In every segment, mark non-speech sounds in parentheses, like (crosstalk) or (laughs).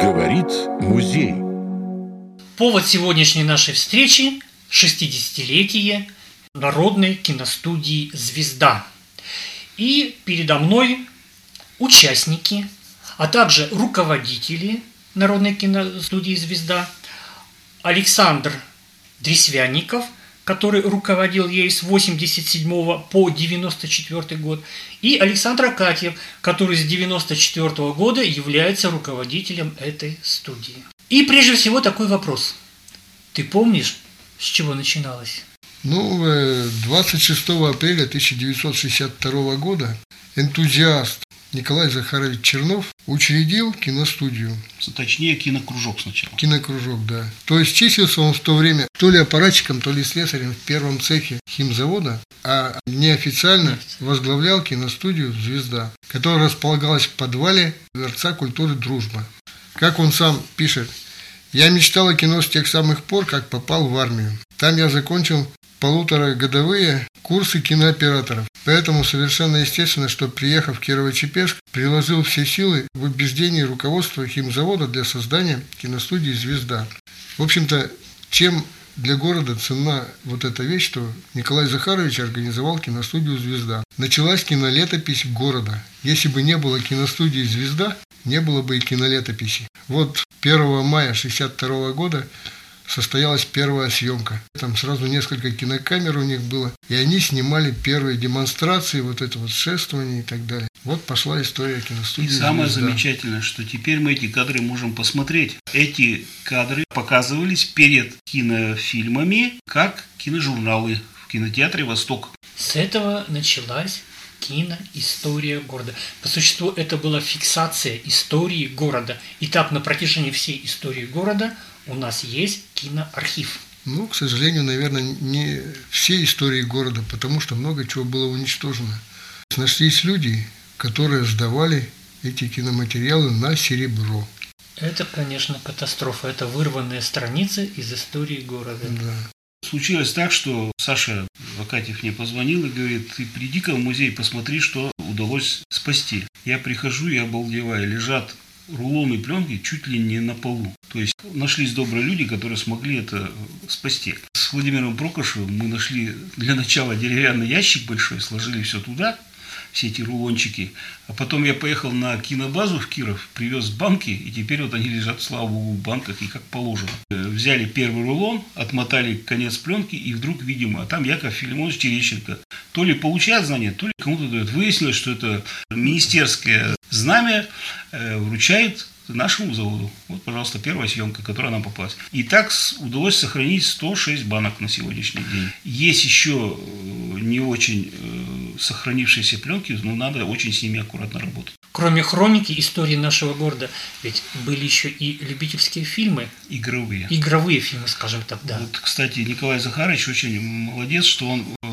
Говорит музей. Повод сегодняшней нашей встречи – 60-летие Народной киностудии «Звезда». И передо мной участники, а также руководители Народной киностудии «Звезда» Александр Дресвянников, который руководил ей с 87 по 94 год, и Александр Акатьев, который с 94 года является руководителем этой студии. И прежде всего такой вопрос. Ты помнишь, с чего начиналось? Ну, 26 э, апреля 1962 года энтузиаст Николай Захарович Чернов учредил киностудию. Точнее, кинокружок сначала. Кинокружок, да. То есть числился он в то время то ли аппаратчиком, то ли слесарем в первом цехе химзавода, а неофициально возглавлял киностудию «Звезда», которая располагалась в подвале Дворца культуры «Дружба». Как он сам пишет, «Я мечтал о кино с тех самых пор, как попал в армию. Там я закончил полуторагодовые курсы кинооператоров. Поэтому совершенно естественно, что приехав в Кирово-Чепецк, приложил все силы в убеждении руководства химзавода для создания киностудии «Звезда». В общем-то, чем для города ценна вот эта вещь, что Николай Захарович организовал киностудию «Звезда». Началась кинолетопись города. Если бы не было киностудии «Звезда», не было бы и кинолетописи. Вот 1 мая 1962 года состоялась первая съемка. Там сразу несколько кинокамер у них было, и они снимали первые демонстрации, вот это вот шествование и так далее. Вот пошла история киностудии. И самое «Звезда». замечательное, что теперь мы эти кадры можем посмотреть. Эти кадры показывались перед кинофильмами, как киножурналы в кинотеатре «Восток». С этого началась киноистория города. По существу это была фиксация истории города. И так на протяжении всей истории города у нас есть киноархив. Ну, к сожалению, наверное, не все истории города, потому что много чего было уничтожено. Нашлись люди, которые сдавали эти киноматериалы на серебро. Это, конечно, катастрофа. Это вырванные страницы из истории города. Да. Случилось так, что Саша Вакатьев мне позвонил и говорит, ты приди-ка в музей, посмотри, что удалось спасти. Я прихожу и обалдеваю, лежат рулоны пленки чуть ли не на полу. То есть нашлись добрые люди, которые смогли это спасти. С Владимиром Прокошевым мы нашли для начала деревянный ящик большой, сложили все туда, все эти рулончики. А потом я поехал на кинобазу в Киров, привез банки, и теперь вот они лежат, слава богу, в банках и как положено. Э, взяли первый рулон, отмотали конец пленки, и вдруг видимо, а там Яков Филимонович Терещенко. То ли получает знания, то ли кому-то дает. Выяснилось, что это министерское знамя э, вручает нашему заводу. Вот, пожалуйста, первая съемка, которая нам попалась. И так удалось сохранить 106 банок на сегодняшний день. Есть еще э, не очень э, сохранившиеся пленки, но надо очень с ними аккуратно работать. Кроме хроники истории нашего города, ведь были еще и любительские фильмы. Игровые. Игровые фильмы, скажем так, да. Вот, кстати, Николай Захарович очень молодец, что он, э,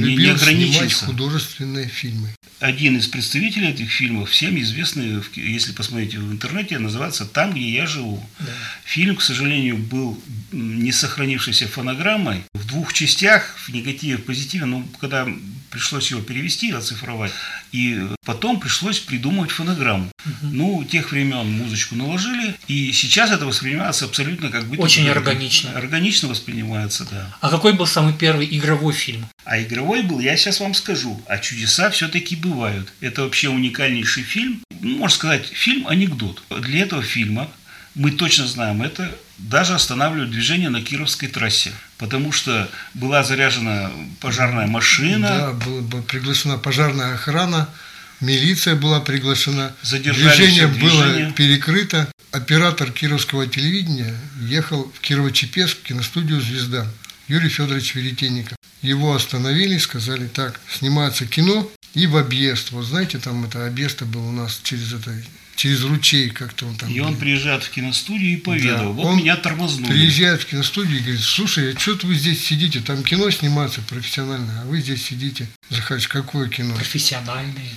любил не ограничился. художественные фильмы. Один из представителей этих фильмов, всем известный, если посмотрите в интернете, называется «Там, где я живу». Да. Фильм, к сожалению, был не сохранившейся фонограммой. В двух частях, в негативе, в позитиве, но когда пришлось его перевести, оцифровать, и потом пришлось придумать фонограмму. Угу. Ну, тех времен музычку наложили, и сейчас это воспринимается абсолютно как бы... Очень органично. Органично воспринимается, да. А какой был самый первый игровой фильм? А игровой был, я сейчас вам скажу, а чудеса все-таки бывают. Это вообще уникальнейший фильм, ну, можно сказать, фильм-анекдот. Для этого фильма мы точно знаем это, даже останавливают движение на Кировской трассе, потому что была заряжена пожарная машина. Да, была приглашена пожарная охрана, милиция была приглашена, движение, движение было перекрыто. Оператор кировского телевидения ехал в Кирово-Чепецк киностудию «Звезда» Юрий Федорович Веретенников. Его остановили, сказали так, снимается кино и в объезд. Вот знаете, там это объезд был у нас через это через ручей как-то он там. И он приезжает в киностудию и поведал. Да. Вот он меня тормознули. Приезжает в киностудию и говорит, слушай, а что вы здесь сидите? Там кино снимается профессионально, а вы здесь сидите. Захач, какое кино? Профессиональное.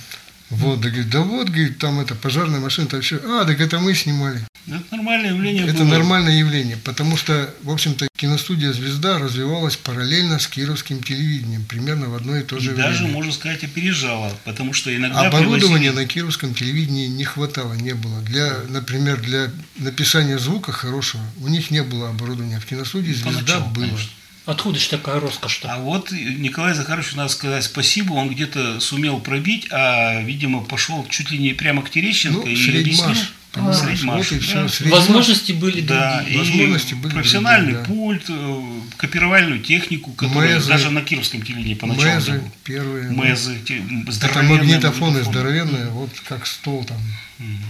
Вот, да, говорит, да вот, говорит, там это пожарная машина, там все. А, так это мы снимали. Это нормальное явление Это было. нормальное явление, потому что, в общем-то, киностудия «Звезда» развивалась параллельно с кировским телевидением, примерно в одно и то И же даже, время. можно сказать, опережала, потому что иногда Оборудования привозили- на кировском телевидении не хватало, не было. Для, например, для написания звука хорошего у них не было оборудования. В киностудии «Звезда» Поначалу, было. конечно. Откуда же такая роскошь-то? А вот Николай Захаровичу надо сказать спасибо, он где-то сумел пробить, а, видимо, пошел чуть ли не прямо к Терещенко Ну, и объяснил. вот все. да. Средьмаш. Возможности были Да, другие. Возможности и были профессиональный другие, да. пульт, э, копировальную технику, которая даже на кировском телевидении поначалу первые. да. Те- Это магнитофоны здоровенные, вот как стол там.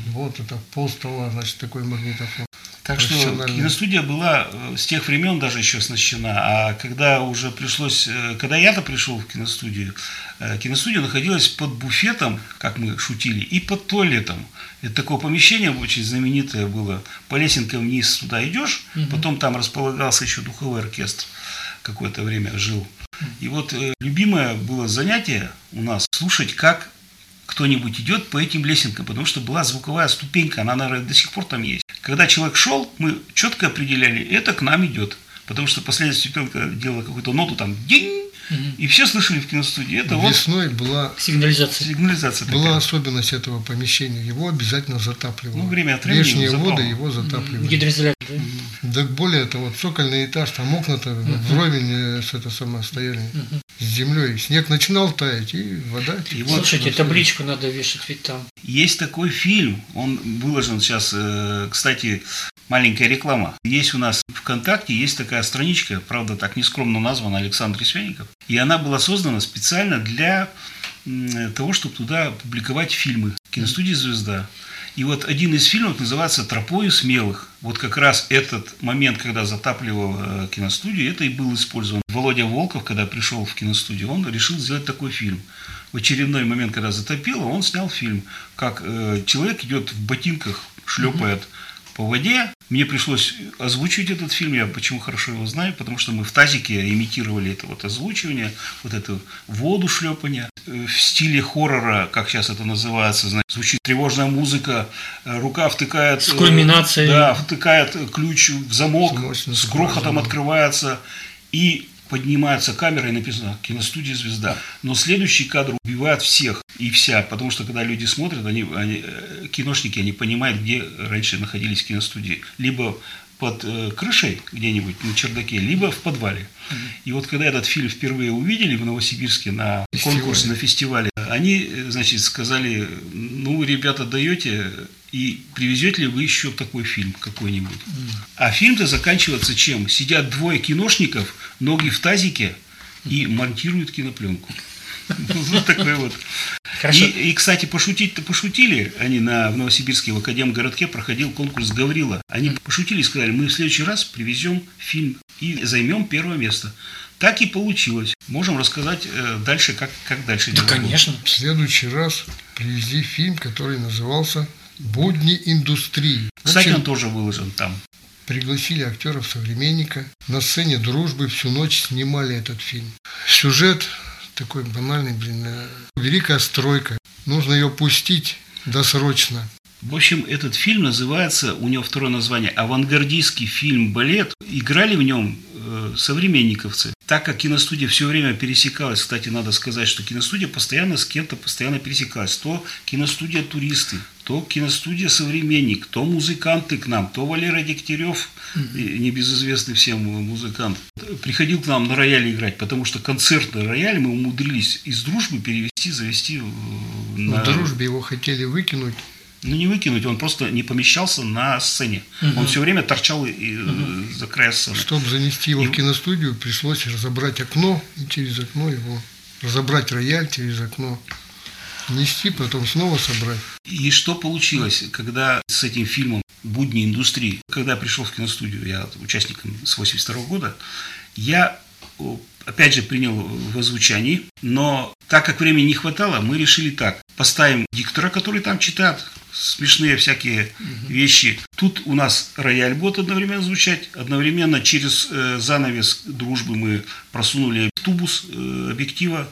Вот это пол стола, значит, такой магнитофон. Так что киностудия была э, с тех времен даже еще оснащена. А когда уже пришлось, э, когда я-то пришел в киностудию, э, киностудия находилась под буфетом, как мы шутили, и под туалетом. Это такое помещение очень знаменитое было. По лесенкам вниз туда идешь, потом там располагался еще духовой оркестр. Какое-то время жил. И вот любимое было занятие у нас слушать, как кто-нибудь идет по этим лесенкам, потому что была звуковая ступенька, она, наверное, до сих пор там есть. Когда человек шел, мы четко определяли, это к нам идет. Потому что последняя ступенька делала какую-то ноту, там, и все слышали в киностудии. Это вот Весной была, Сигнализация. сигнализация такая. была особенность этого помещения. Его обязательно затапливало. Ну, время от времени Внешние запал. воды его затапливали. Гидроизоляция. да? Да более того, вот цокольный этаж, там окна-то вровень э, с это самое стояли с землей. Снег начинал таять, и вода. И вот Слушайте, табличку надо вешать, ведь там. Есть такой фильм, он выложен сейчас, э, кстати, маленькая реклама. Есть у нас ВКонтакте, есть такая страничка, правда, так нескромно названа Александр Свяников. И она была создана специально для того, чтобы туда публиковать фильмы. Киностудия «Звезда». И вот один из фильмов называется «Тропою смелых». Вот как раз этот момент, когда затапливал э, киностудию, это и был использован. Володя Волков, когда пришел в киностудию, он решил сделать такой фильм. В очередной момент, когда затопило, он снял фильм, как э, человек идет в ботинках, шлепает по воде. Мне пришлось озвучивать этот фильм, я почему хорошо его знаю, потому что мы в тазике имитировали это вот озвучивание, вот эту воду шлепания. Э, В стиле хоррора, как сейчас это называется, знаете, звучит тревожная музыка, э, рука втыкает... С э, кульминацией. Да, втыкает ключ в замок, Мощно с грохотом открывается, и поднимается камера и написано «Киностудия «Звезда». Но следующий кадр убивает всех и вся, потому что когда люди смотрят, они, они, э, киношники, они понимают, где раньше находились киностудии. Либо под э, крышей где-нибудь на чердаке, либо в подвале. И вот когда этот фильм впервые увидели в Новосибирске на Фестивале. конкурсе, на фестивале, они, э, значит, сказали, ну, ребята, даете, и привезете ли вы еще такой фильм какой-нибудь? А фильм-то заканчивается чем? Сидят двое киношников, ноги в тазике, и монтируют кинопленку. (laughs) Вот такой вот. Хорошо. И, и, кстати, пошутить-то пошутили. Они на, в Новосибирске в Академгородке проходил конкурс Гаврила. Они пошутили и сказали, мы в следующий раз привезем фильм и займем первое место. Так и получилось. Можем рассказать э, дальше, как, как дальше Да, дело было. конечно. В следующий раз привезли фильм, который назывался «Будни индустрии». Кстати, общем, он тоже выложен там. пригласили актеров современника. На сцене дружбы всю ночь снимали этот фильм. Сюжет такой банальный, блин. э, Великая стройка. Нужно ее пустить досрочно. В общем, этот фильм называется, у него второе название, «Авангардистский фильм-балет». Играли в нем э, современниковцы. Так как киностудия все время пересекалась, кстати, надо сказать, что киностудия постоянно с кем-то постоянно пересекалась. То киностудия «Туристы», то киностудия «Современник», то музыканты к нам, то Валера Дегтярев, э, небезызвестный всем музыкант, приходил к нам на рояле играть, потому что концертный рояль мы умудрились из дружбы перевести, завести э, на... В дружбе его хотели выкинуть. Ну, не выкинуть, он просто не помещался на сцене. Он все время торчал и- э, за края сцены. Чтобы занести его И- в киностудию, пришлось разобрать окно и через окно его разобрать рояль через окно, нести, потом снова собрать. И что получилось, когда с этим фильмом «Будни индустрии», когда я пришел в киностудию, я участником с 82 года, я опять же принял в озвучании, но так как времени не хватало, мы решили так. Поставим диктора, который там читает смешные всякие вещи. Тут у нас рояль будет одновременно звучать, одновременно через э, занавес дружбы мы просунули тубус э, объектива,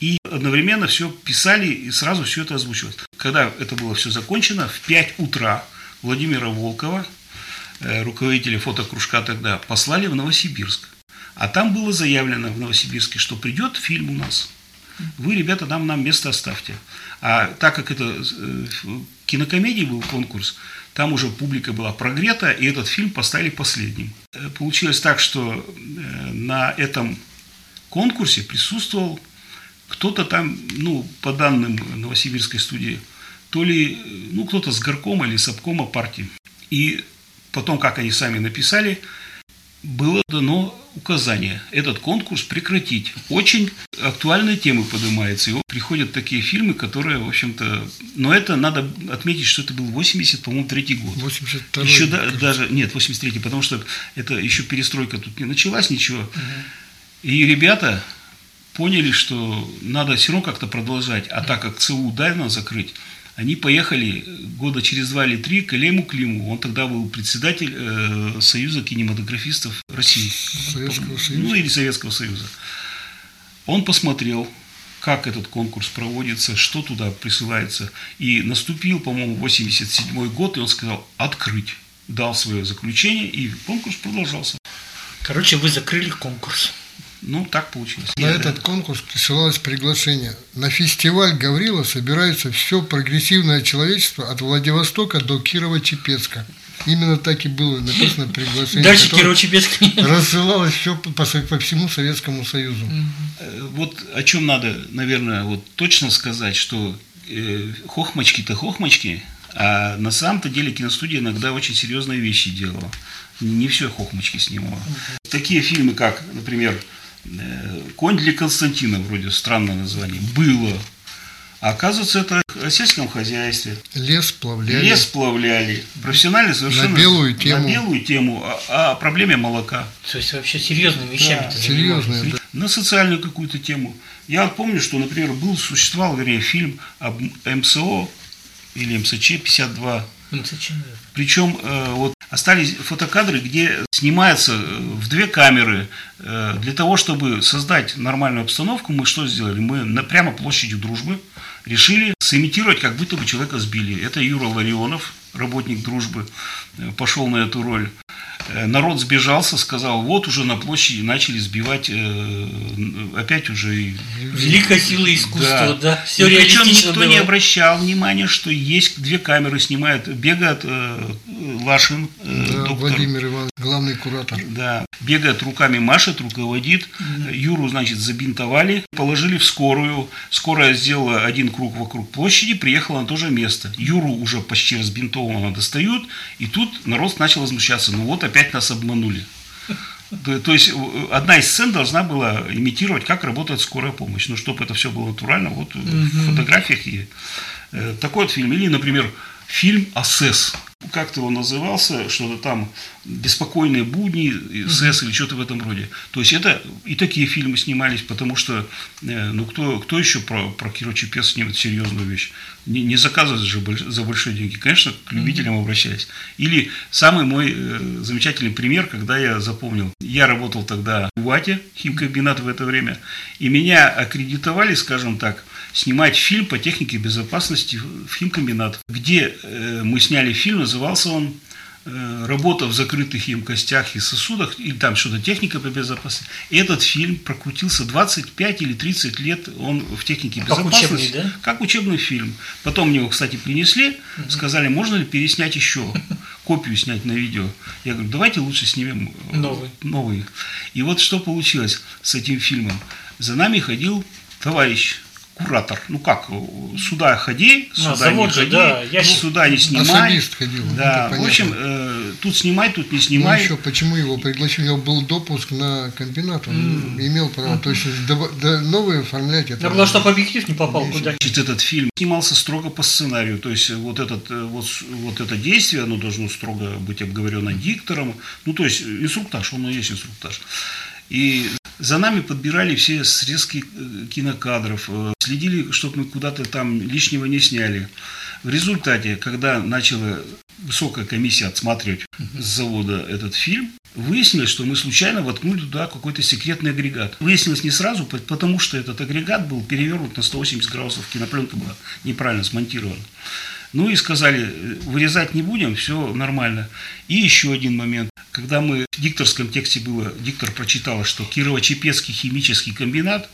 и одновременно все писали и сразу все это озвучивалось. Когда это было все закончено, в 5 утра Владимира Волкова, э, руководителя фотокружка тогда, послали в Новосибирск. А там было заявлено в Новосибирске, что придет фильм у нас. Вы, ребята, нам, нам место оставьте. А так как это э, кинокомедии был конкурс, там уже публика была прогрета, и этот фильм поставили последним. Э, получилось так, что э, на этом конкурсе присутствовал кто-то там, ну, по данным Новосибирской студии, то ли, ну, кто-то с горкома или с обкома партии. И потом, как они сами написали, было дано указание этот конкурс прекратить. Очень актуальные темы поднимаются. И приходят такие фильмы, которые, в общем-то... Но это надо отметить, что это был 80, по-моему, третий год. 82 Еще да, даже... Нет, 83 потому что это еще перестройка тут не началась, ничего. Угу. И ребята поняли, что надо все равно как-то продолжать. А так как ЦУ давно закрыть, они поехали года через два или три к Элему Климу. Он тогда был председатель э, Союза кинематографистов России. Советского Союза. Ну, или Советского Союза. Он посмотрел, как этот конкурс проводится, что туда присылается. И наступил, по-моему, 87 год, и он сказал «открыть». Дал свое заключение, и конкурс продолжался. Короче, вы закрыли конкурс. Ну, так получилось. На Я- этот конкурс присылалось приглашение. На фестиваль Гаврила собирается все прогрессивное человечество от Владивостока до Кирова-Чепецка. Именно так и было написано приглашение. Дальше которое Кирово-Чепецк. Рассылалось все по, по- по всему Советскому Союзу. Э, Вот о чем надо, наверное, вот точно сказать, что э, хохмочки-то хохмочки, а на самом-то деле киностудия иногда очень серьезные вещи делала. Не все хохмочки снимала. Такие фильмы, как, например, «Конь для Константина», вроде странное название, было. А оказывается, это о сельском хозяйстве. Лес сплавляли. Лес сплавляли. Профессионально совершенно. На белую тему. На белую тему. О, о проблеме молока. То есть вообще серьезными вещами Да, серьезные, да. на социальную какую-то тему. Я вот помню, что, например, был, существовал, вернее, фильм об МСО или МСЧ-52. Ну, зачем? Причем э, вот остались фотокадры, где снимается э, в две камеры. Э, для того, чтобы создать нормальную обстановку, мы что сделали? Мы на, прямо площадью Дружбы решили сымитировать, как будто бы человека сбили. Это Юра Ларионов, работник Дружбы, э, пошел на эту роль. Э, Народ сбежался, сказал, вот уже на площади начали сбивать э, опять уже Великая сила искусства, да. Все и причем реалистично никто было. не обращал внимания, что есть две камеры снимают. Бегает э, Лашин, э, Да, доктор. Владимир Иванович, главный куратор. Да, бегает руками, машет, руководит. Юру, значит, забинтовали, положили в скорую. Скорая сделала один круг вокруг площади, приехала на то же место. Юру уже почти разбинтованного достают, и тут народ начал возмущаться. Ну вот опять нас обманули. То, то есть э, одна из сцен должна была имитировать, как работает скорая помощь. Ну, чтобы это все было натурально, вот э, в фотографиях и э, такой вот фильм. Или, например, фильм «АСЭС». Как-то он назывался, что-то там «Беспокойные будни», «СЭС» или что-то в этом роде. То есть это и такие фильмы снимались, потому что, э, ну, кто, кто еще про, про Киро Чепец снимет серьезную вещь? Не, не заказывать же больш- за большие деньги. Конечно, к любителям обращаясь. Или самый мой э, замечательный пример, когда я запомнил. Я работал тогда в УАТе, химкомбинат в это время, и меня аккредитовали, скажем так, снимать фильм по технике безопасности в химкомбинат, где э, мы сняли фильм, назывался он э, «Работа в закрытых емкостях и сосудах», или там что-то техника по безопасности. Этот фильм прокрутился 25 или 30 лет, он в технике Как безопасности. учебный, да? Как учебный фильм. Потом мне его, кстати, принесли, сказали, можно ли переснять еще, (laughs) копию снять на видео. Я говорю, давайте лучше снимем э, Новый. новый. И вот что получилось с этим фильмом. За нами ходил товарищ, куратор. Ну как, сюда ходи, сюда завод не ходи, да, я ну, сюда не снимай. Особист ходил. Да, в общем, э, тут снимай, тут не Ну, снимай. еще почему его пригласили? У него был допуск на комбинат, он имел право. То есть до- до- новые оформлять это. Надо было, чтобы объектив не попал Конечно. куда. Значит, этот фильм снимался строго по сценарию, то есть вот, этот, э, вот, вот это действие, оно должно строго быть обговорено диктором, ну то есть инструктаж, он и есть инструктаж. И за нами подбирали все срезки э, кинокадров, э, следили, чтобы мы куда-то там лишнего не сняли. В результате, когда начала высокая комиссия отсматривать с завода этот фильм, выяснилось, что мы случайно воткнули туда какой-то секретный агрегат. Выяснилось не сразу, потому что этот агрегат был перевернут на 180 градусов, кинопленка была неправильно смонтирована. Ну и сказали, вырезать не будем, все нормально. И еще один момент. Когда мы в дикторском тексте было, диктор прочитала, что Кирово-Чепецкий химический комбинат,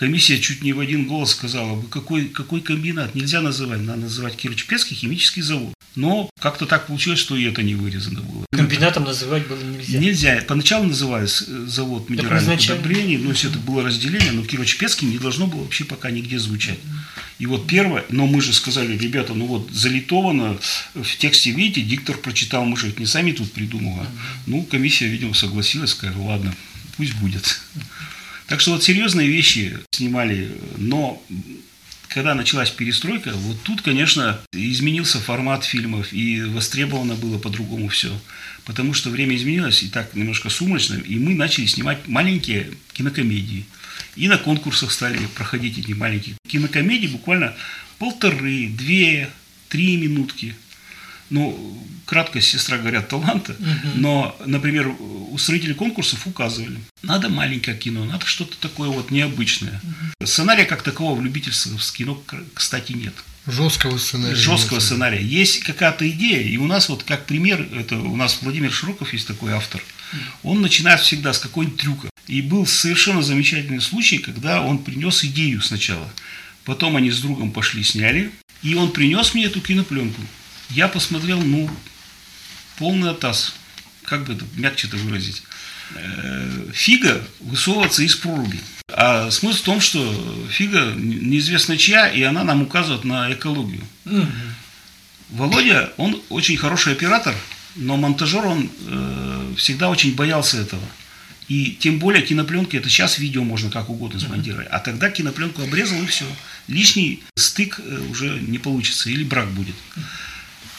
комиссия чуть не в один голос сказала, вы какой, какой комбинат, нельзя называть, надо называть Кирово-Чепецкий химический завод. Но как-то так получилось, что и это не вырезано было. Комбинатом называть было нельзя. Нельзя. Поначалу назывались э, завод минеральных удобрений, но если это было разделение, но Кирово-Чепецкий не должно было вообще пока нигде звучать. И вот первое, но мы же сказали, ребята, ну вот залитовано в тексте, видите, диктор прочитал, мы же это не сами тут придумывали. Ну, комиссия, видимо, согласилась, сказала, ладно, пусть будет. Так что вот серьезные вещи снимали, но когда началась перестройка, вот тут, конечно, изменился формат фильмов, и востребовано было по-другому все. Потому что время изменилось, и так немножко сумрачно, и мы начали снимать маленькие кинокомедии. И на конкурсах стали проходить эти маленькие кинокомедии, буквально полторы, две, три минутки – ну, краткость, сестра говорят, таланта, угу. но, например, устроители конкурсов указывали, надо маленькое кино, надо что-то такое вот необычное. Угу. Сценария как такового в любительском кино, кстати, нет. Жесткого сценария. Жесткого нет. сценария. Есть какая-то идея, и у нас вот как пример, это у нас Владимир Широков есть такой автор, он начинает всегда с какой-нибудь трюка. И был совершенно замечательный случай, когда он принес идею сначала. Потом они с другом пошли, сняли, и он принес мне эту кинопленку. Я посмотрел, ну, полный атас. Как бы это мягче-то выразить? Э, фига высовываться из проруби. А смысл в том, что фига неизвестно чья, и она нам указывает на экологию. Угу. Володя, он очень хороший оператор, но монтажер, он э, всегда очень боялся этого. И тем более кинопленки, это сейчас видео можно как угодно смонтировать. А тогда кинопленку обрезал и все. Лишний стык э, уже не получится или брак будет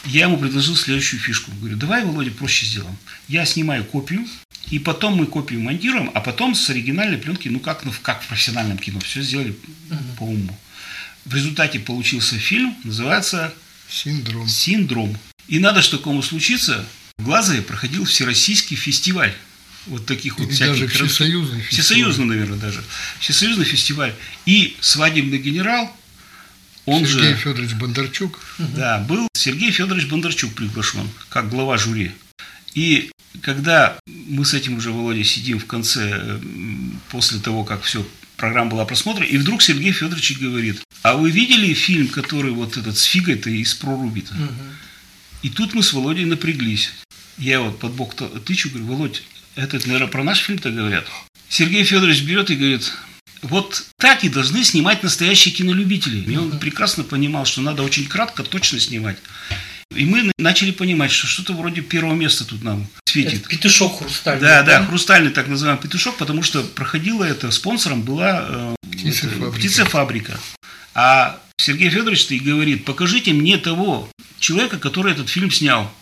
я ему предложил следующую фишку. Говорю, давай, Володя, проще сделаем. Я снимаю копию, и потом мы копию монтируем, а потом с оригинальной пленки, ну как, ну, как в профессиональном кино, все сделали uh-huh. по уму. В результате получился фильм, называется «Синдром». «Синдром». И надо, что такому случиться, в Глазове проходил всероссийский фестиваль вот таких вот всяких... Даже всесоюзный фестиваль. Всесоюзный, наверное, даже. Всесоюзный фестиваль. И «Свадебный генерал» Он Сергей же, Федорович Бондарчук. Да, был Сергей Федорович Бондарчук приглашен, как глава жюри. И когда мы с этим уже, Володя, сидим в конце, после того, как все, программа была просмотрена, и вдруг Сергей Федорович говорит, а вы видели фильм, который вот этот с фигой-то из проруби-то? Угу. И тут мы с Володей напряглись. Я вот под бок тычу, говорю, Володь, это, наверное, про наш фильм-то говорят. Сергей Федорович берет и говорит, вот так и должны снимать настоящие кинолюбители. И он прекрасно понимал, что надо очень кратко, точно снимать. И мы начали понимать, что что-то вроде первого места тут нам светит. Это петушок хрустальный. Да, да, да, хрустальный так называемый петушок, потому что проходило это, спонсором была э, птицефабрика. птицефабрика. А Сергей Федорович и говорит, покажите мне того человека, который этот фильм снял.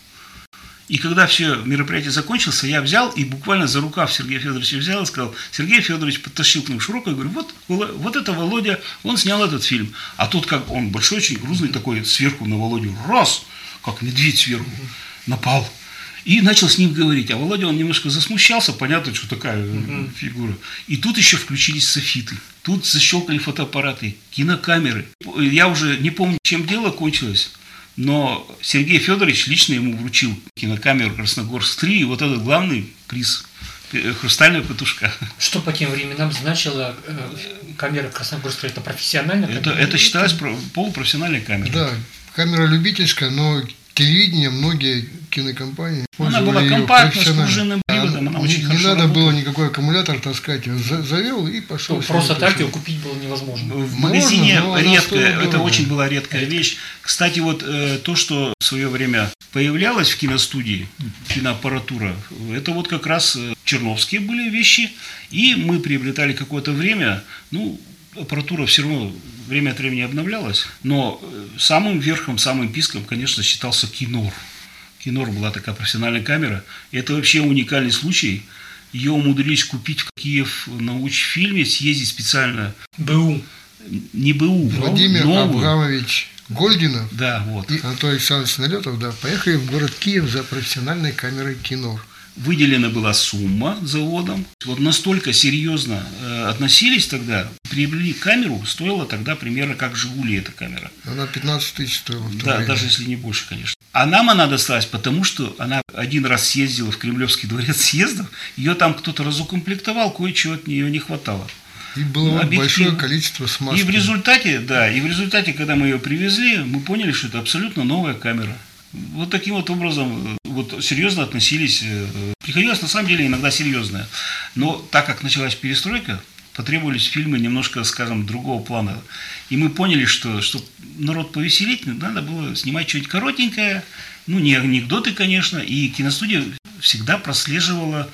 И когда все мероприятие закончилось, я взял и буквально за рукав Сергея Федоровича взял и сказал, Сергей Федорович подтащил к нему широкую, говорю, вот, вот это Володя, он снял этот фильм. А тут как он большой, очень грузный такой, сверху на Володю, раз, как медведь сверху, напал. И начал с ним говорить. А Володя, он немножко засмущался, понятно, что такая uh фигура. И тут еще включились софиты. Тут защелкали фотоаппараты, кинокамеры. Я уже не помню, чем дело кончилось. Но Сергей Федорович лично ему вручил кинокамеру «Красногорск-3», и вот этот главный приз э, хрустальная петушка. Что по тем временам значила э, камера Красногорска? Это профессиональная камера? Это, это считалось полупрофессиональная камера. Да, камера любительская, но телевидение многие кинокомпании Она была компактна, с пружинным приводом, она не, очень Не надо работала. было никакой аккумулятор таскать, завел и пошел. Ну, просто так его купить было невозможно. В магазине редко, это очень была редкая вещь. Кстати, вот э, то, что в свое время появлялось в киностудии, киноаппаратура, это вот как раз э, черновские были вещи, и мы приобретали какое-то время, ну, аппаратура все равно время от времени обновлялась, но э, самым верхом, самым писком, конечно, считался Кинор. Кинор была такая профессиональная камера. Это вообще уникальный случай. Ее умудрились купить в Киев на научфильме, съездить специально. БУ. Не БУ. Владимир новую. Абрамович Гольдинов Да, вот. и Анатолий Александрович Налетов, да, поехали в город Киев за профессиональной камерой кино. Выделена была сумма заводом. Вот настолько серьезно э, относились тогда. Приобрели камеру, стоила тогда примерно как «Жигули» эта камера. Она 15 тысяч стоила Да, время. даже если не больше, конечно. А нам она досталась, потому что она один раз съездила в Кремлевский дворец съездов, ее там кто-то разукомплектовал, кое-чего от нее не хватало. И было Ну, большое количество И смазки. в результате, да, и в результате, когда мы ее привезли, мы поняли, что это абсолютно новая камера. Вот таким вот образом э, вот серьезно относились. э, Приходилось на самом деле иногда серьезно. Но так как началась перестройка, потребовались фильмы немножко, скажем, другого плана. И мы поняли, что чтобы народ повеселить, надо было снимать что-нибудь коротенькое, ну, не анекдоты, конечно, и киностудия всегда прослеживала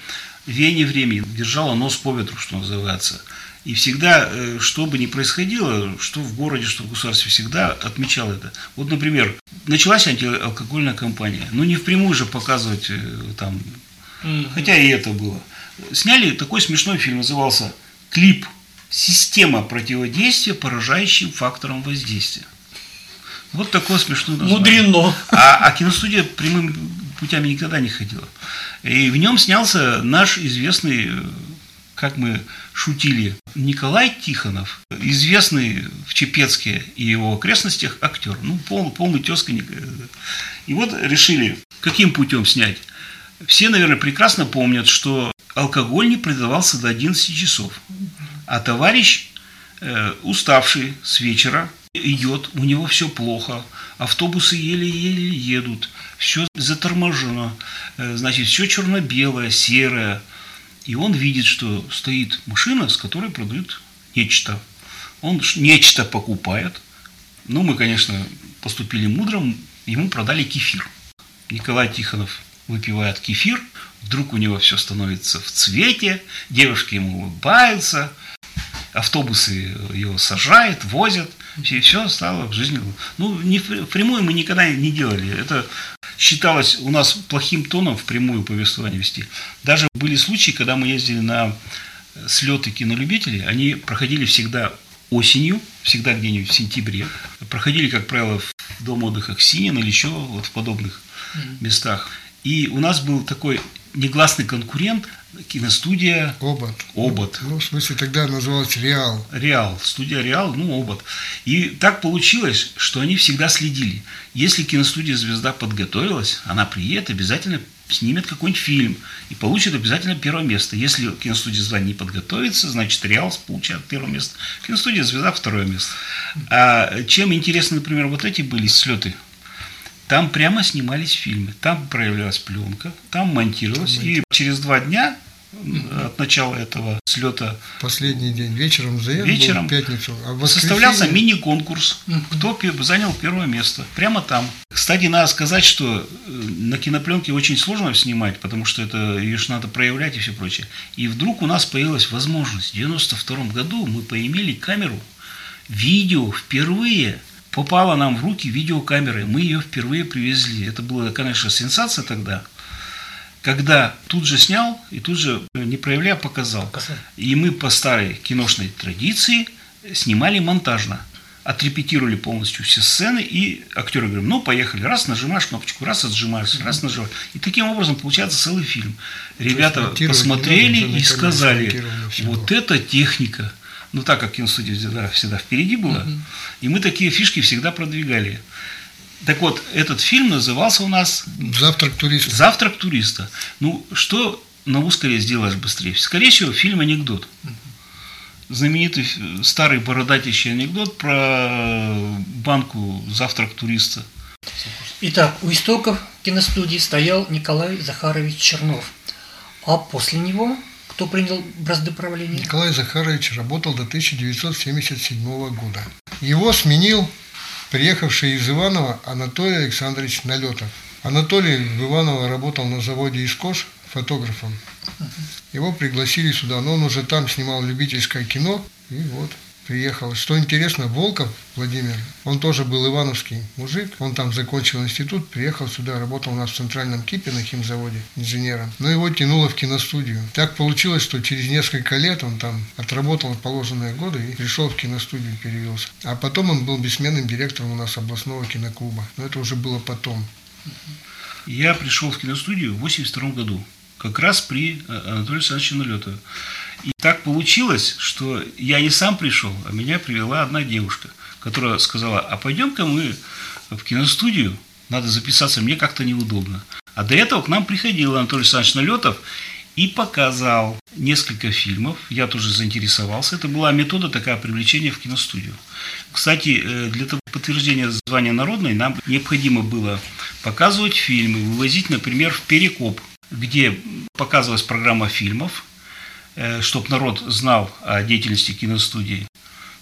веяние времени, держала нос по ветру, что называется. И всегда, э, что бы ни происходило, что в городе, что в государстве, всегда отмечал это. Вот, например, началась антиалкогольная кампания. Ну, не впрямую же показывать э, там, хотя и это было. Сняли такой смешной фильм, назывался «Клип. Система противодействия поражающим факторам воздействия». Вот такое смешное название. Мудрено. А, а киностудия прямыми путями никогда не ходила. И в нем снялся наш известный, э, как мы шутили, Николай Тихонов, известный в Чепецке и его окрестностях актер. Ну, пол, полный тезка. И вот решили, каким путем снять. Все, наверное, прекрасно помнят, что алкоголь не продавался до 11 часов. А товарищ, э, уставший с вечера, идет, у него все плохо, автобусы еле-еле едут, все заторможено, э, значит, все черно-белое, серое. И он видит, что стоит машина, с которой продают нечто. Он нечто покупает. Ну, мы, конечно, поступили мудро, ему продали кефир. Николай Тихонов выпивает кефир, вдруг у него все становится в цвете, девушки ему улыбаются, автобусы его сажают, возят, и все стало в жизни. Ну, не в- впрямую мы никогда не делали. Это считалось у нас плохим тоном впрямую повествование вести. Даже были случаи, когда мы ездили на слеты кинолюбителей, они проходили всегда осенью, всегда где-нибудь в сентябре. Проходили, как правило, в дом отдыха Ксинин или еще вот в подобных местах. И у нас был такой негласный конкурент, киностудия Обод. «Обод». Ну, в смысле, тогда называлась Реал. Реал, студия Реал, ну, обод. И так получилось, что они всегда следили. Если киностудия «Звезда» подготовилась, она приедет, обязательно снимет какой-нибудь фильм и получит обязательно первое место. Если киностудия «Звезда» не подготовится, значит, Реал получает первое место. Киностудия «Звезда» второе место. А чем интересны, например, вот эти были слеты? Там прямо снимались фильмы, там проявлялась пленка, там монтировалось. И через два дня от начала этого слета Последний день. Вечером заезд Вечером был в пятницу. А в составлялся воскресенье- мини-конкурс, кто занял первое место. Прямо там. Кстати, надо сказать, что э, на кинопленке очень сложно снимать, потому что это ее ж надо проявлять и все прочее. И вдруг у нас появилась возможность. В 92 году мы поимели камеру, видео впервые попала нам в руки видеокамеры. Мы ее впервые привезли. Это была, конечно, сенсация тогда. Когда тут же снял и тут же, э, не проявляя, показал. И мы по старой киношной традиции снимали монтажно. Отрепетировали полностью все сцены, и актеры говорят, ну, поехали. Раз нажимаешь кнопочку, раз отжимаешь, раз нажимаешь. И таким образом получается целый фильм. Ребята посмотрели и сказали, вот было». это техника. Ну, так как киностудия всегда, всегда впереди была. И мы такие фишки всегда продвигали. Так вот, этот фильм назывался у нас Завтрак туриста. Завтрак туриста. Ну, что на ускоре сделаешь быстрее? Скорее всего, фильм анекдот. Знаменитый э, старый бородатящий анекдот про банку «Завтрак туриста». Итак, у истоков киностудии стоял Николай Захарович Чернов. А после него кто принял бразды правления? Николай Захарович работал до 1977 года. Его сменил приехавший из Иванова Анатолий Александрович Налетов. Анатолий в Иваново работал на заводе «Искош» фотографом. Его пригласили сюда, но он уже там снимал любительское кино. И вот приехал. Что интересно, Волков Владимир, он тоже был ивановский мужик, он там закончил институт, приехал сюда, работал у нас в центральном КИПе на химзаводе инженером. Но его тянуло в киностудию. Так получилось, что через несколько лет он там отработал положенные годы и пришел в киностудию, перевелся. А потом он был бессменным директором у нас областного киноклуба. Но это уже было потом. Я пришел в киностудию в 82 году, как раз при э, Анатолии Александровиче Налетове. И так получилось, что я не сам пришел, а меня привела одна девушка, которая сказала, а пойдем-ка мы в киностудию, надо записаться, мне как-то неудобно. А до этого к нам приходил Анатолий Александрович Налетов и показал несколько фильмов. Я тоже заинтересовался. Это была метода такая привлечения в киностудию. Кстати, э, для подтверждения звания народной нам необходимо было показывать фильмы, вывозить, например, в Перекоп, где показывалась программа фильмов, чтобы народ знал о деятельности киностудии.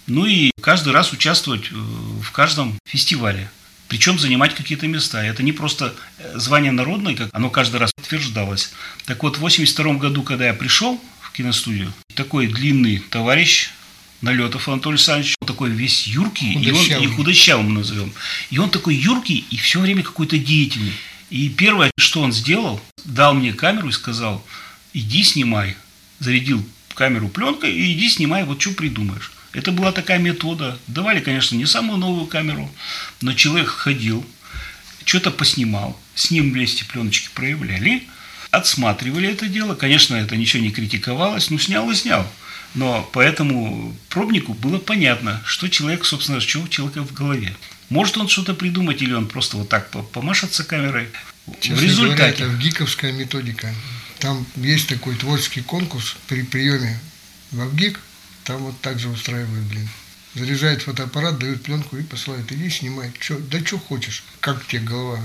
Ну и каждый раз участвовать э, в каждом фестивале. Причем занимать какие-то места. Это не просто э, звание народное, как оно каждый раз утверждалось. Так вот, в 82 году, когда я пришел в киностудию, такой длинный товарищ, Налетов Анатолий Александрович, он такой весь юркий, и он и худощавым назовем. И он такой юркий и все время какой-то деятельный. И первое, что он сделал, дал мне камеру и сказал, иди снимай. Зарядил камеру пленкой и иди снимай, вот что придумаешь. Это была такая метода. Давали, конечно, не самую новую камеру, но человек ходил, что-то поснимал, с ним вместе пленочки проявляли, отсматривали это дело. Конечно, это ничего не критиковалось, но снял и снял. Но по этому пробнику было понятно, что человек, собственно, что у человека в голове. Может он что-то придумать, или он просто вот так помашется камерой. Честно в результате... Говоря, это гиковская методика. Там есть такой творческий конкурс при приеме в ВГИК, там вот так же устраивают, блин. Заряжает фотоаппарат, дают пленку и посылают. Иди снимай. Чё, да что хочешь. Как тебе голова?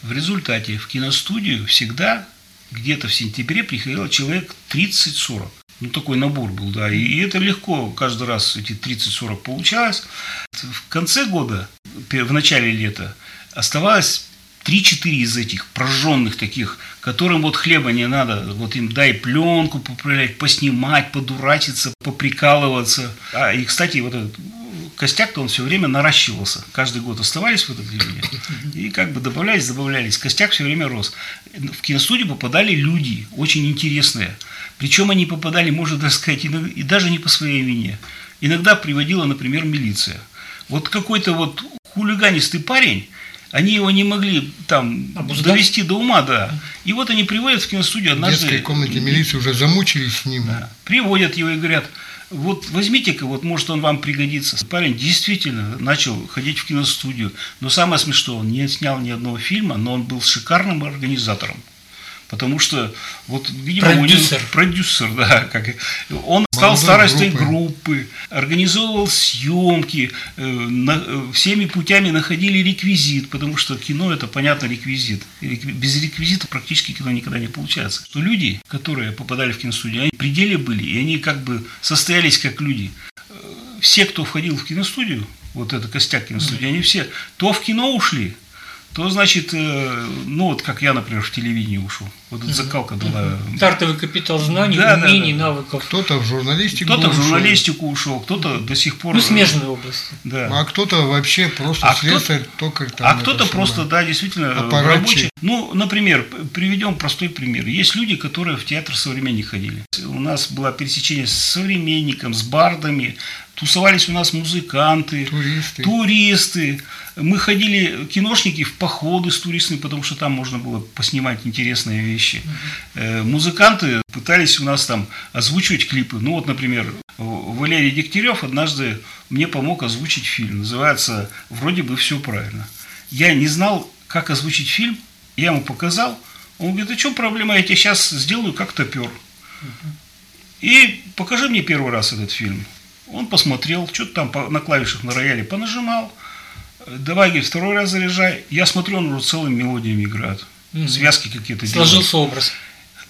В результате в киностудию всегда где-то в сентябре приходило человек 30-40. Ну, такой набор был, да. И, это легко каждый раз эти 30-40 получалось. В конце года, в начале лета, оставалось 3-4 из этих прожженных таких, которым вот хлеба не надо, вот им дай пленку поправлять, поснимать, подурачиться, поприкалываться. А, и, кстати, вот этот костяк-то он все время наращивался. Каждый год оставались в этом деревне. И как бы добавлялись, добавлялись. Костяк все время рос. В киностудию попадали люди очень интересные. Причем они попадали, можно даже сказать, и даже не по своей вине. Иногда приводила, например, милиция. Вот какой-то вот хулиганистый парень, они его не могли там Обуздать? довести до ума, да. И вот они приводят в киностудию однажды. В детской комнате милиции уже замучились с ним. Да. Приводят его и говорят, вот возьмите-ка, вот может он вам пригодится. Парень действительно начал ходить в киностудию. Но самое смешное, он не снял ни одного фильма, но он был шикарным организатором. Потому что, вот, видимо, продюсер, него, продюсер да, как, он стал старостой группы. группы, организовывал съемки, э, на, э, всеми путями находили реквизит, потому что кино это, понятно, реквизит. Без реквизита практически кино никогда не получается. Что люди, которые попадали в киностудию, они в пределе были, и они как бы состоялись как люди. Э, все, кто входил в киностудию, вот это костяк киностудии, mm-hmm. они все то в кино ушли, то, значит, э, ну вот как я, например, в телевидении ушел. Вот эта закалка была. Стартовый капитал знаний, да, умений, да, да. навыков. Кто-то в журналистику Кто-то в журналистику ушел, кто-то до сих пор... Ну, смежные области. Да. А кто-то вообще просто а слесарь, только там... А кто-то просто, да, действительно, рабочий. Ну, например, приведем простой пример. Есть люди, которые в театр современник ходили. У нас было пересечение с современником, с бардами, тусовались у нас музыканты, туристы. туристы. Мы ходили, киношники, в походы с туристами, потому что там можно было поснимать интересные вещи. Э, музыканты пытались у нас там озвучивать клипы. Ну вот, например, Валерий Дегтярев однажды мне помог озвучить фильм. Называется «Вроде бы все правильно». Я не знал, как озвучить фильм. Я ему показал. Он говорит, а что проблема, я тебе сейчас сделаю как топер. И покажи мне первый раз этот фильм. Он посмотрел, что-то там на клавишах на рояле понажимал. Давай, говорит, второй раз заряжай. Я смотрю, он уже целыми мелодиями играет. Угу. Связки какие-то Сложился делает. образ.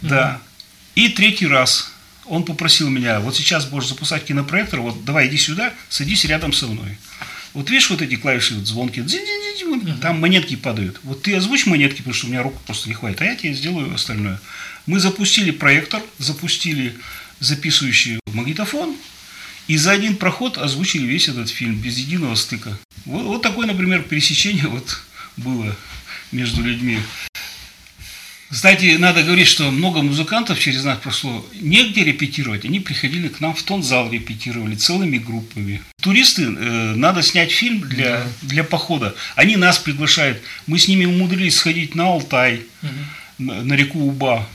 Да. Угу. И третий раз он попросил меня, вот сейчас будешь запускать кинопроектор, вот давай иди сюда, садись рядом со мной. Вот видишь вот эти клавиши, вот звонки, там монетки падают. Вот ты озвучь монетки, потому что у меня рук просто не хватит, а я тебе сделаю остальное. Мы запустили проектор, запустили записывающий магнитофон, И за один проход озвучили весь этот фильм без единого стыка. Вот, вот такое, например, пересечение вот было между людьми. Кстати, надо говорить, что много музыкантов через нас прошло негде репетировать. Они приходили к нам в тон зал репетировали целыми группами. Туристы, э, надо снять фильм для, да. для похода. Они нас приглашают. Мы с ними умудрились сходить на Алтай, угу. на, на реку Уба.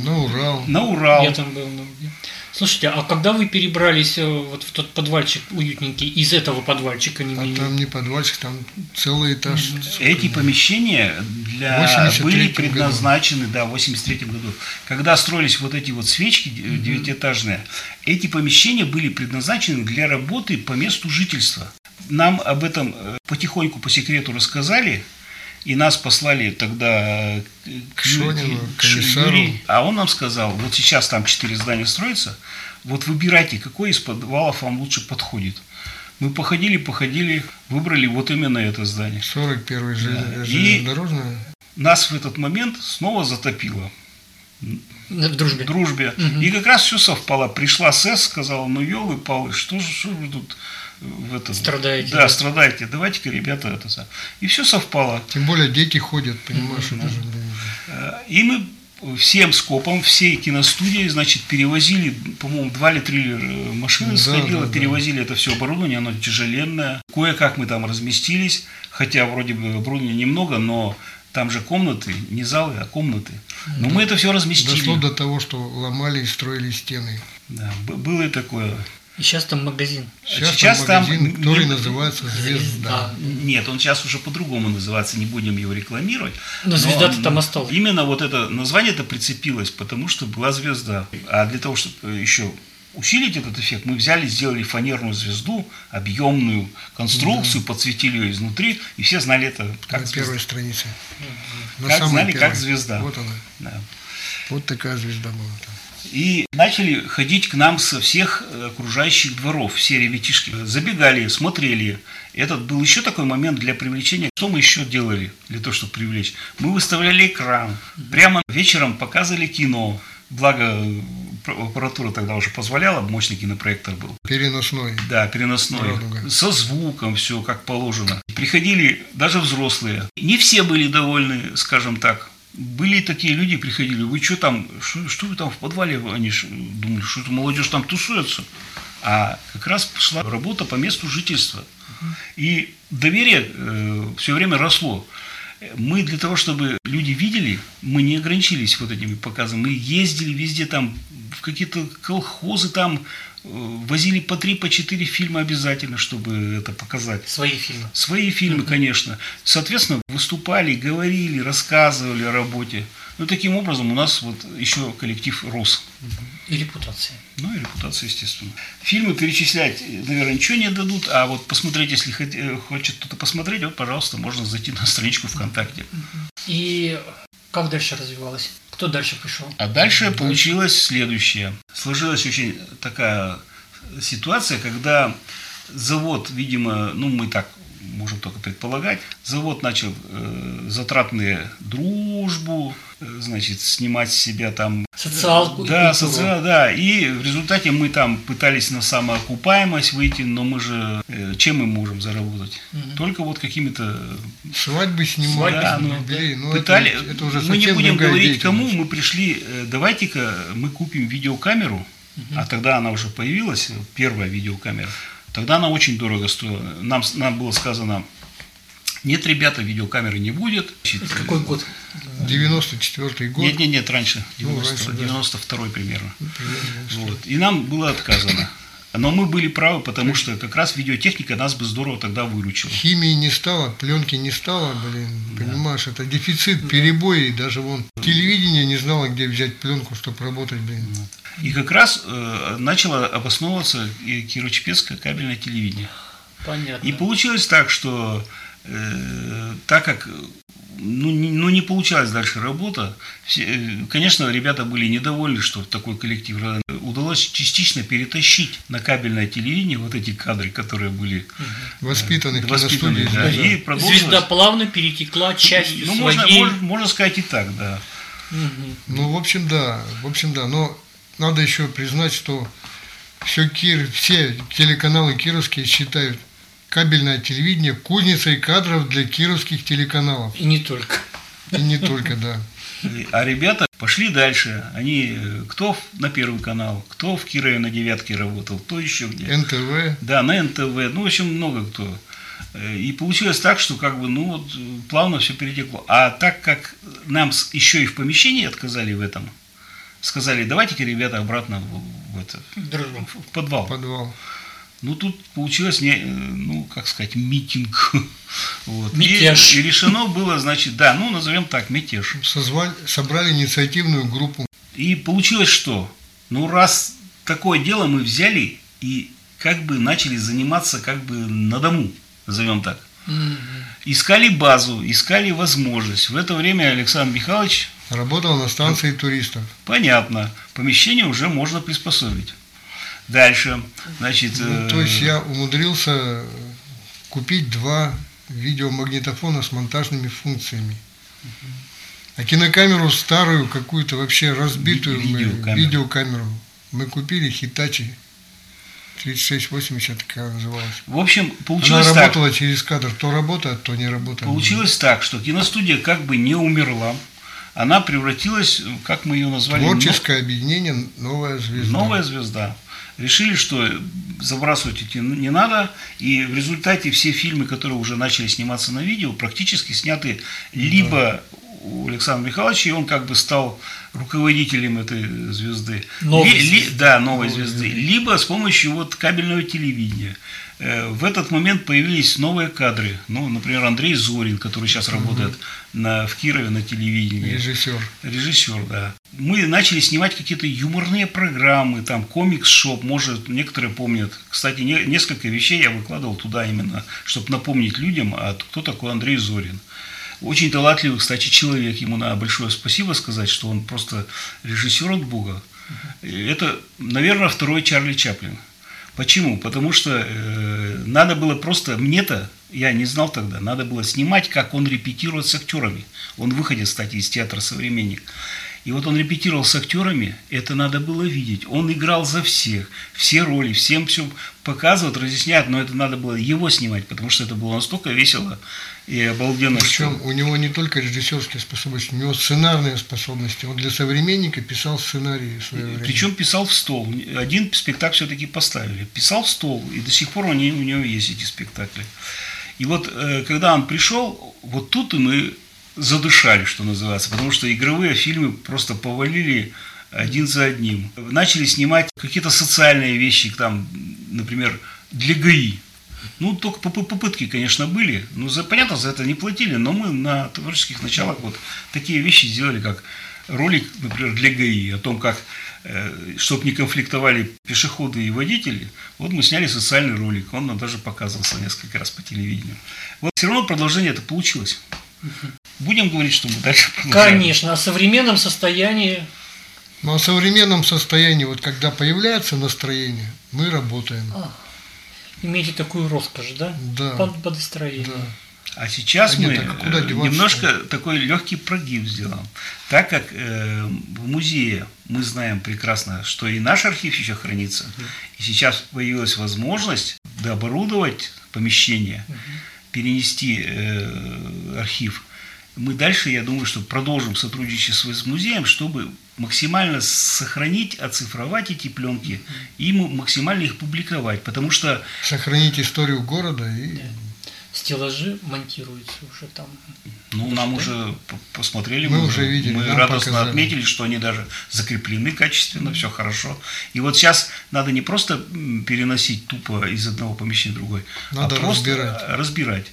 На Урал. На Урал. Я там был. Ну, Слушайте, а когда вы перебрались э, вот в тот подвальчик уютненький, из этого подвальчика не А там не подвальчик, там целый этаж. Эти помещения для, были предназначены, году. да, в 83 году. Когда строились вот эти вот свечки девятиэтажные, эти помещения были предназначены для работы по месту жительства. Нам об этом э, потихоньку по секрету рассказали, и нас послали тогда к Шонину, к комиссару. А он нам сказал, вот сейчас там четыре здания строятся, вот выбирайте, какой из подвалов вам лучше подходит. Мы походили, походили, выбрали вот именно это здание. 41-й да. железнодорожное. И нас в этот момент снова затопило. В дружбе. В дружбе. Угу. И как раз все совпало. Пришла СЭС, сказала, ну елы палы, что же, что вы тут в этом. Страдаете. Да, да. страдаете. Давайте-ка, ребята, это И все совпало. Тем более дети ходят, понимаешь, mm-hmm. это же. И мы всем скопом, всей киностудии, значит, перевозили, по-моему, два или три э, машины да, сходило, да, перевозили да. это все оборудование, оно тяжеленное. Кое-как мы там разместились, хотя вроде бы оборудования немного, но там же комнаты, не залы, а комнаты. Но да. мы это все разместили. Дошло до того, что ломали и строили стены. Да, было и такое. И сейчас там магазин. Сейчас, сейчас там магазин, там, который не, называется «Звезда». А, нет, он сейчас уже по-другому называется, не будем его рекламировать. Но, звезда-то там осталась. Именно вот это название это прицепилось, потому что была звезда. А для того, чтобы еще усилить этот эффект, мы взяли, сделали фанерную звезду, объемную конструкцию, mm подсветили ее изнутри, и все знали это как На звезда. первой странице. mm Как знали, первой. как звезда. Вот она. Да. Вот такая звезда была там. И начали ходить к нам со всех э, окружающих дворов, все ребятишки. Забегали, смотрели. Этот был еще такой момент для привлечения. Что мы еще делали для того, чтобы привлечь? Мы выставляли экран. Прямо вечером показывали кино. Благо, э, аппаратура тогда уже позволяла, мощный кинопроектор был. Переносной. Да, переносной. Радуга. Со звуком, все как положено. Приходили даже взрослые. Не все были довольны, скажем так, были такие люди, приходили, вы что там, что, что вы там в подвале, они думали, что это молодежь там тусуется. А как раз пошла работа по месту жительства. И доверие э, все время росло. Мы для того, чтобы люди видели, мы не ограничились вот этими показами. Мы ездили везде там, в какие-то колхозы там, э, возили по три, по четыре фильма обязательно, чтобы это показать. Свои фильмы. Свои фильмы, mm-hmm. конечно. Соответственно, выступали, говорили, рассказывали о работе. Ну, таким образом у нас вот еще коллектив рос. И репутация. Ну, и репутация, естественно. Фильмы перечислять, наверное, ничего не дадут, а вот посмотреть, если э, хочет кто-то посмотреть, вот, пожалуйста, можно зайти на страничку ВКонтакте. И как дальше развивалось? Кто дальше пришел? А дальше получилось следующее. Сложилась очень такая ситуация, когда завод, видимо, ну мы так можем только предполагать, завод начал э, затратные дружбу, э, значит, снимать с себя там... Социалку. Да, социал, да. И в результате мы там пытались на самоокупаемость выйти, но мы же... Э, чем мы можем заработать? Угу. Только вот какими-то... Свадьбы снимать, да, ну, юбилей. Ну, пытали, это, это уже мы не будем говорить, кому мы пришли. Э, давайте-ка мы купим видеокамеру, угу. а тогда она уже появилась, первая видеокамера. Тогда она очень дорого стоила. Нам, нам было сказано, нет, ребята, видеокамеры не будет. Это какой год? 94 год. Нет, нет, нет, раньше. 90, ну, раньше 92 примерно. Ну, вот. И нам было отказано. Но мы были правы, потому что как раз видеотехника нас бы здорово тогда выручила. Химии не стало, пленки не стало, блин, да. понимаешь, это дефицит, перебои, даже вон телевидение не знало, где взять пленку, чтобы работать, блин. И как раз э, начало обосновываться Кирово-Чепецкое кабельное телевидение. Понятно. И получилось так, что э, так как ну не, ну, не получалась дальше работа. Все, э, конечно, ребята были недовольны, что такой коллектив. Удалось частично перетащить на кабельное телевидение вот эти кадры, которые были воспитаны, э, воспитаны да, да. И Звезда плавно перетекла частью ну, своей... можно, можно, можно сказать и так, да. Угу. Ну, в общем, да, в общем, да. Но надо еще признать, что все, Кир, все телеканалы кировские считают кабельное телевидение кузницей кадров для кировских телеканалов. И не только. И не только, да. А ребята пошли дальше. Они, э, кто на Первый канал, кто в Кирове на девятке работал, кто еще где. НТВ. Да, на НТВ, ну, в общем, много кто. Э, И получилось так, что как бы, ну, вот, э, плавно все перетекло. А так как нам еще и в помещении отказали в этом, сказали, давайте-ка, ребята, обратно в, в это, в подвал. Подвал. Ну, тут получилось, не, ну, как сказать, митинг. (laughs) Вот. И- Мятеж. И, решено было, значит, да, ну, назовем так, мятеж. Созвали, собрали инициативную группу. И получилось что? Ну, раз такое дело мы взяли и как бы начали заниматься как бы на дому, назовем так. Искали базу, искали возможность. В это время Александр Михайлович, Работал на станции туристов. понятно, помещение уже можно приспособить. Дальше, значит... Ну, э, то есть я умудрился купить два видеомагнитофона с монтажными функциями. А кинокамеру старую, какую-то вообще разбитую Ви- мы- видеокамеру. видеокамеру мы купили Hitachi 3680 такая называлась. В общем, Она получилось так. работала через кадр, то работает, то не работает. Получилось так, что киностудия как бы не умерла. Она превратилась, как мы ее назвали, но- Творческое объединение «Новая звезда». Новая звезда. Решили, что забрасывать эти не надо, и в результате все фильмы, которые уже начали сниматься на видео, практически сняты либо у Александра Михайловича, и он как бы стал руководителем этой звезды. Новой Ли- ли- звезды. да, новой Новой звезды. звезды. Либо с помощью вот кабельного телевидения. Э, В этот момент появились новые кадры. Ну, например, Андрей Зорин, который сейчас работает на, в Кирове на телевидении. Режиссер. Режиссер, да. Мы начали снимать какие-то юморные программы, там комикс-шоп, может, некоторые помнят. Кстати, не- несколько вещей я выкладывал туда именно, чтобы напомнить людям, а кто такой Андрей Зорин. Очень талантливый, кстати, человек. Ему надо большое спасибо сказать, что он просто режиссер от Бога. Это, наверное, второй Чарли Чаплин. Почему? Потому что э, надо было просто, мне-то, я не знал тогда, надо было снимать, как он репетирует с актерами. Он выходит, кстати, из театра «Современник». И вот он репетировал с актерами, это надо было видеть. Он играл за всех, все роли, всем все показывают, разъясняют, но это надо было его снимать, потому что это было настолько весело и обалденно. Причем что- у него не только режиссерские способности, у него сценарные способности. Он для современника писал сценарии в свое время. Причем писал в стол. Один спектакль все-таки поставили. Писал в стол, и до сих пор они, у него есть эти спектакли. И вот э, когда он пришел, вот тут мы задышали, что называется, потому что игровые фильмы просто повалили один за одним. Начали снимать какие-то социальные вещи, там, например, для ГАИ. Ну, только поп- попытки, конечно, были. Ну, за, понятно, за это не платили, но мы на творческих началах вот такие вещи сделали, как ролик, например, для ГАИ, о том, как, чтобы не конфликтовали пешеходы и водители, вот мы сняли социальный ролик, он нам даже показывался несколько раз по телевидению. Вот все равно продолжение это получилось. Будем говорить, что мы дальше продолжаем? Конечно, о современном состоянии Но о современном состоянии, вот когда появляется настроение, мы работаем. имеете такую роскошь, да? Да. Под, под настроение. Да. А сейчас нет, мы а немножко такой легкий прогиб сделаем. Так как э, в музее мы знаем прекрасно, что и наш архив еще хранится, и сейчас появилась возможность дооборудовать помещение, перенести э, архив. Мы дальше, я думаю, что продолжим сотрудничество с музеем, чтобы максимально сохранить, оцифровать эти пленки и максимально их публиковать. Потому что Сохранить историю города и Стеллажи монтируются уже там. Ну, нам уже п- посмотрели, Мы уже видели, мы радостно показали. отметили, что они даже закреплены качественно, все хорошо. И вот сейчас надо не просто переносить тупо из одного помещения в другой, Надо а просто разбирать. разбирать.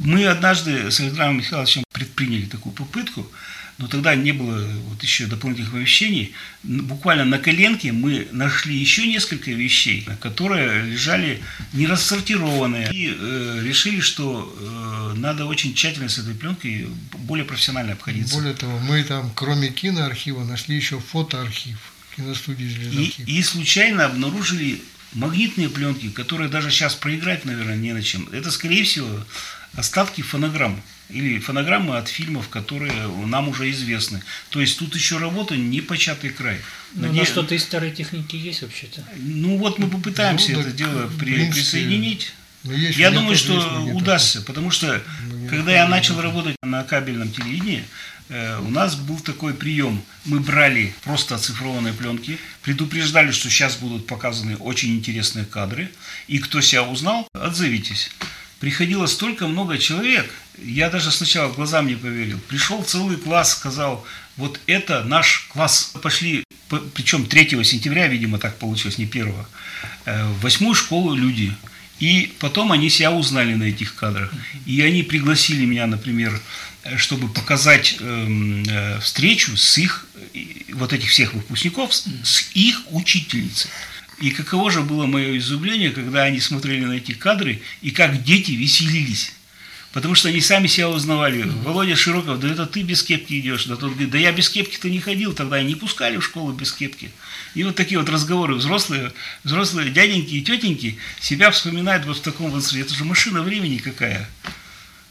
Мы однажды с Александром Михайловичем предприняли такую попытку, но тогда не было вот еще дополнительных помещений. Н- Буквально на коленке мы нашли еще несколько вещей, которые лежали не рассортированные. И э, решили, что э, надо очень тщательно с этой пленкой более профессионально обходиться. более того, мы там кроме киноархива нашли еще фотоархив киностудии И, «Звездохив». и случайно обнаружили магнитные пленки, которые даже сейчас проиграть, наверное, не на чем. Это, скорее всего, остатки фонограмм или фонограммы от фильмов, которые нам уже известны. То есть тут еще работа не початый край. Ну, Наде- на что-то из старой техники есть вообще-то. Ну вот мы попытаемся Ну, это дело при- принципе, присоединить. Но есть Я думаю, что удастся, потому что Магнитофон, когда я начал работать на кабельном телевидении, э, у нас был такой прием. Мы брали просто оцифрованные пленки, предупреждали, что сейчас будут показаны очень интересные кадры, и кто себя узнал, отзовитесь. Приходило столько много человек, я даже сначала глазам не поверил. Пришел целый класс, сказал, вот это наш класс. Пошли, причем 3 сентября, видимо, так получилось, не 1 э, в восьмую школу люди. И потом они себя узнали на этих кадрах. И они пригласили меня, например, э, чтобы показать эм, э, встречу с их, вот этих всех выпускников, с их учительницей. И каково же было мое изумление, когда они смотрели на эти кадры, и как дети веселились. Потому что они сами себя узнавали. Володя Широков, да это ты без кепки идешь. Да тот говорит, да я без кепки-то не ходил, тогда и не пускали в школу без кепки. И вот такие вот разговоры взрослые, взрослые дяденьки и тетеньки себя вспоминают вот в таком возрасте. Это же машина времени какая.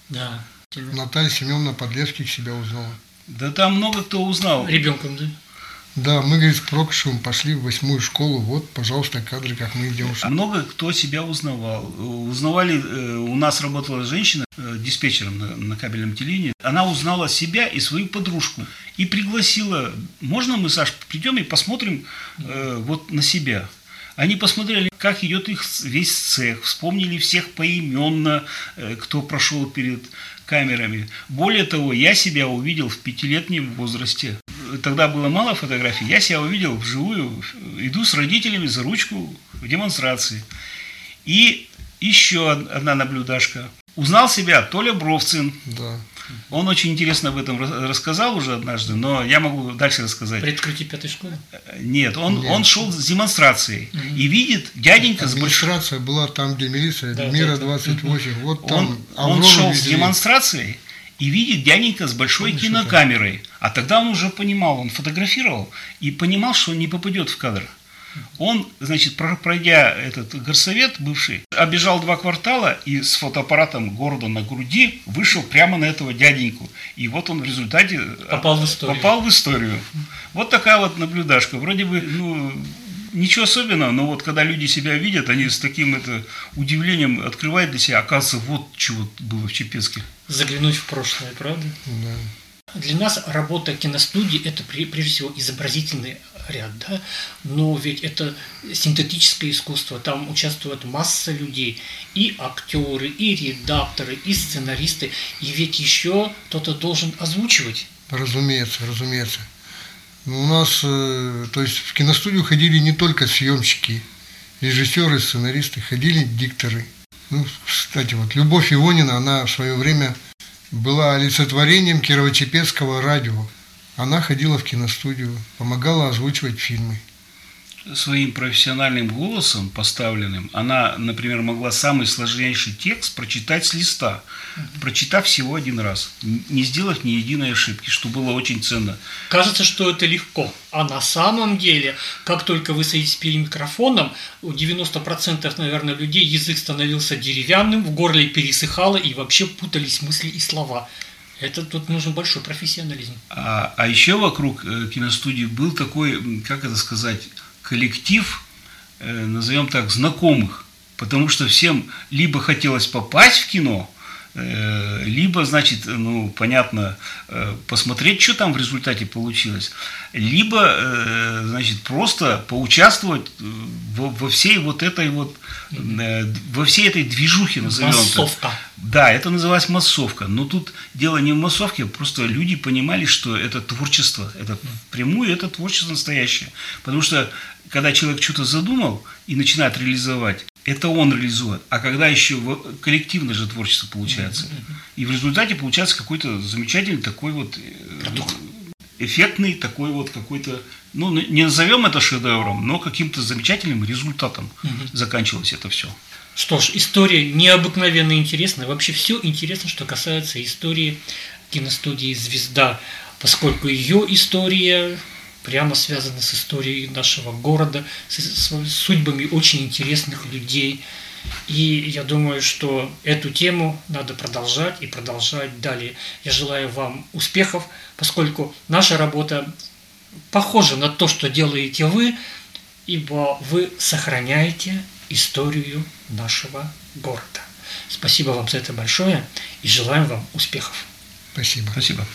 Да. Наталья Семеновна Подлевских себя узнала. Да там много кто узнал. Ребенком, да? Да, мы, говорит, с Прокушевым пошли в восьмую школу. Вот, пожалуйста, кадры, как мы идем. А Много кто себя узнавал. Узнавали, э, у нас работала женщина э, диспетчером на, на кабельном телевидении. Она узнала себя и свою подружку и пригласила, можно мы, Саш, придем и посмотрим э, вот на себя. Они посмотрели, как идет их весь цех, вспомнили всех поименно, э, кто прошел перед камерами. Более того, я себя увидел в пятилетнем возрасте. Тогда было мало фотографий. Я себя увидел вживую, иду с родителями за ручку в демонстрации. И еще од- одна наблюдашка. Узнал себя Толя Бровцин. Да. Он очень интересно об этом рас- рассказал уже однажды, но я могу дальше рассказать. При открытии пятой школы. Нет, он, Нет. он шел с демонстрацией и видит дяденька с большой... Администрация была там, где милиция, Да, Мира да, да. 28. Вот там Он, он шел с везли. демонстрацией и видит дяденька с большой Помнишь кинокамерой. А тогда он уже понимал, он фотографировал и понимал, что он не попадет в кадр. Он, значит, про- пройдя этот горсовет бывший, обежал два квартала и с фотоаппаратом города на груди вышел прямо на этого дяденьку. И вот он в результате Попал в историю. попал в историю. Вот такая вот наблюдашка. Вроде бы, ну, ничего особенного, но вот когда люди себя видят, они с таким это удивлением открывают для себя, оказывается, вот чего было в Чепецке. Заглянуть в прошлое, правда? Да. Для нас работа киностудии – это прежде всего изобразительный ряд, да? но ведь это синтетическое искусство, там участвует масса людей, и актеры, и редакторы, и сценаристы, и ведь еще кто-то должен озвучивать. Разумеется, разумеется. Ну, У нас, э, то есть в киностудию ходили не только съемщики, режиссеры, сценаристы, ходили дикторы. Ну, кстати, вот Любовь Ивонина, она в свое время была олицетворением Кирово-Чепецкого радио. Она ходила в киностудию, помогала озвучивать фильмы. Своим профессиональным голосом поставленным, она, например, могла самый сложнейший текст прочитать с листа, прочитав всего один раз, не сделав ни единой ошибки, что было очень ценно. Кажется, что это легко, а на самом деле, как только вы садитесь перед микрофоном, у 90% наверное, людей язык становился деревянным, в горле пересыхало и вообще путались мысли и слова. Это тут нужен большой профессионализм. А, а еще вокруг э, киностудии был такой, как это сказать, коллектив, э, назовем так, знакомых. Потому что всем либо хотелось попасть в кино, либо, значит, ну, понятно, э, посмотреть, что там в результате получилось, либо, э, значит, просто поучаствовать э, во, во всей вот этой вот, э, во всей этой движухе, назовем. Массовка. Да, это называлась массовка. Но тут дело не в массовке, просто люди понимали, что это творчество. Это впрямую это творчество настоящее. Потому что когда человек что-то задумал и начинает реализовать, это он реализует. А когда еще коллективное же творчество получается. И в результате получается какой-то замечательный такой вот э, Продукт. эффектный такой вот какой-то, ну, не назовем это шедевром, но каким-то замечательным результатом заканчивалось это все. Что ж, история необыкновенно интересная. Вообще все интересно, что касается истории киностудии «Звезда», поскольку ее история прямо связана с историей нашего города, с, с судьбами очень интересных людей. И я думаю, что эту тему надо продолжать и продолжать далее. Я желаю вам успехов, поскольку наша работа похожа на то, что делаете вы, ибо вы сохраняете историю нашего города. Спасибо вам за это большое и желаем вам успехов. Спасибо. Спасибо.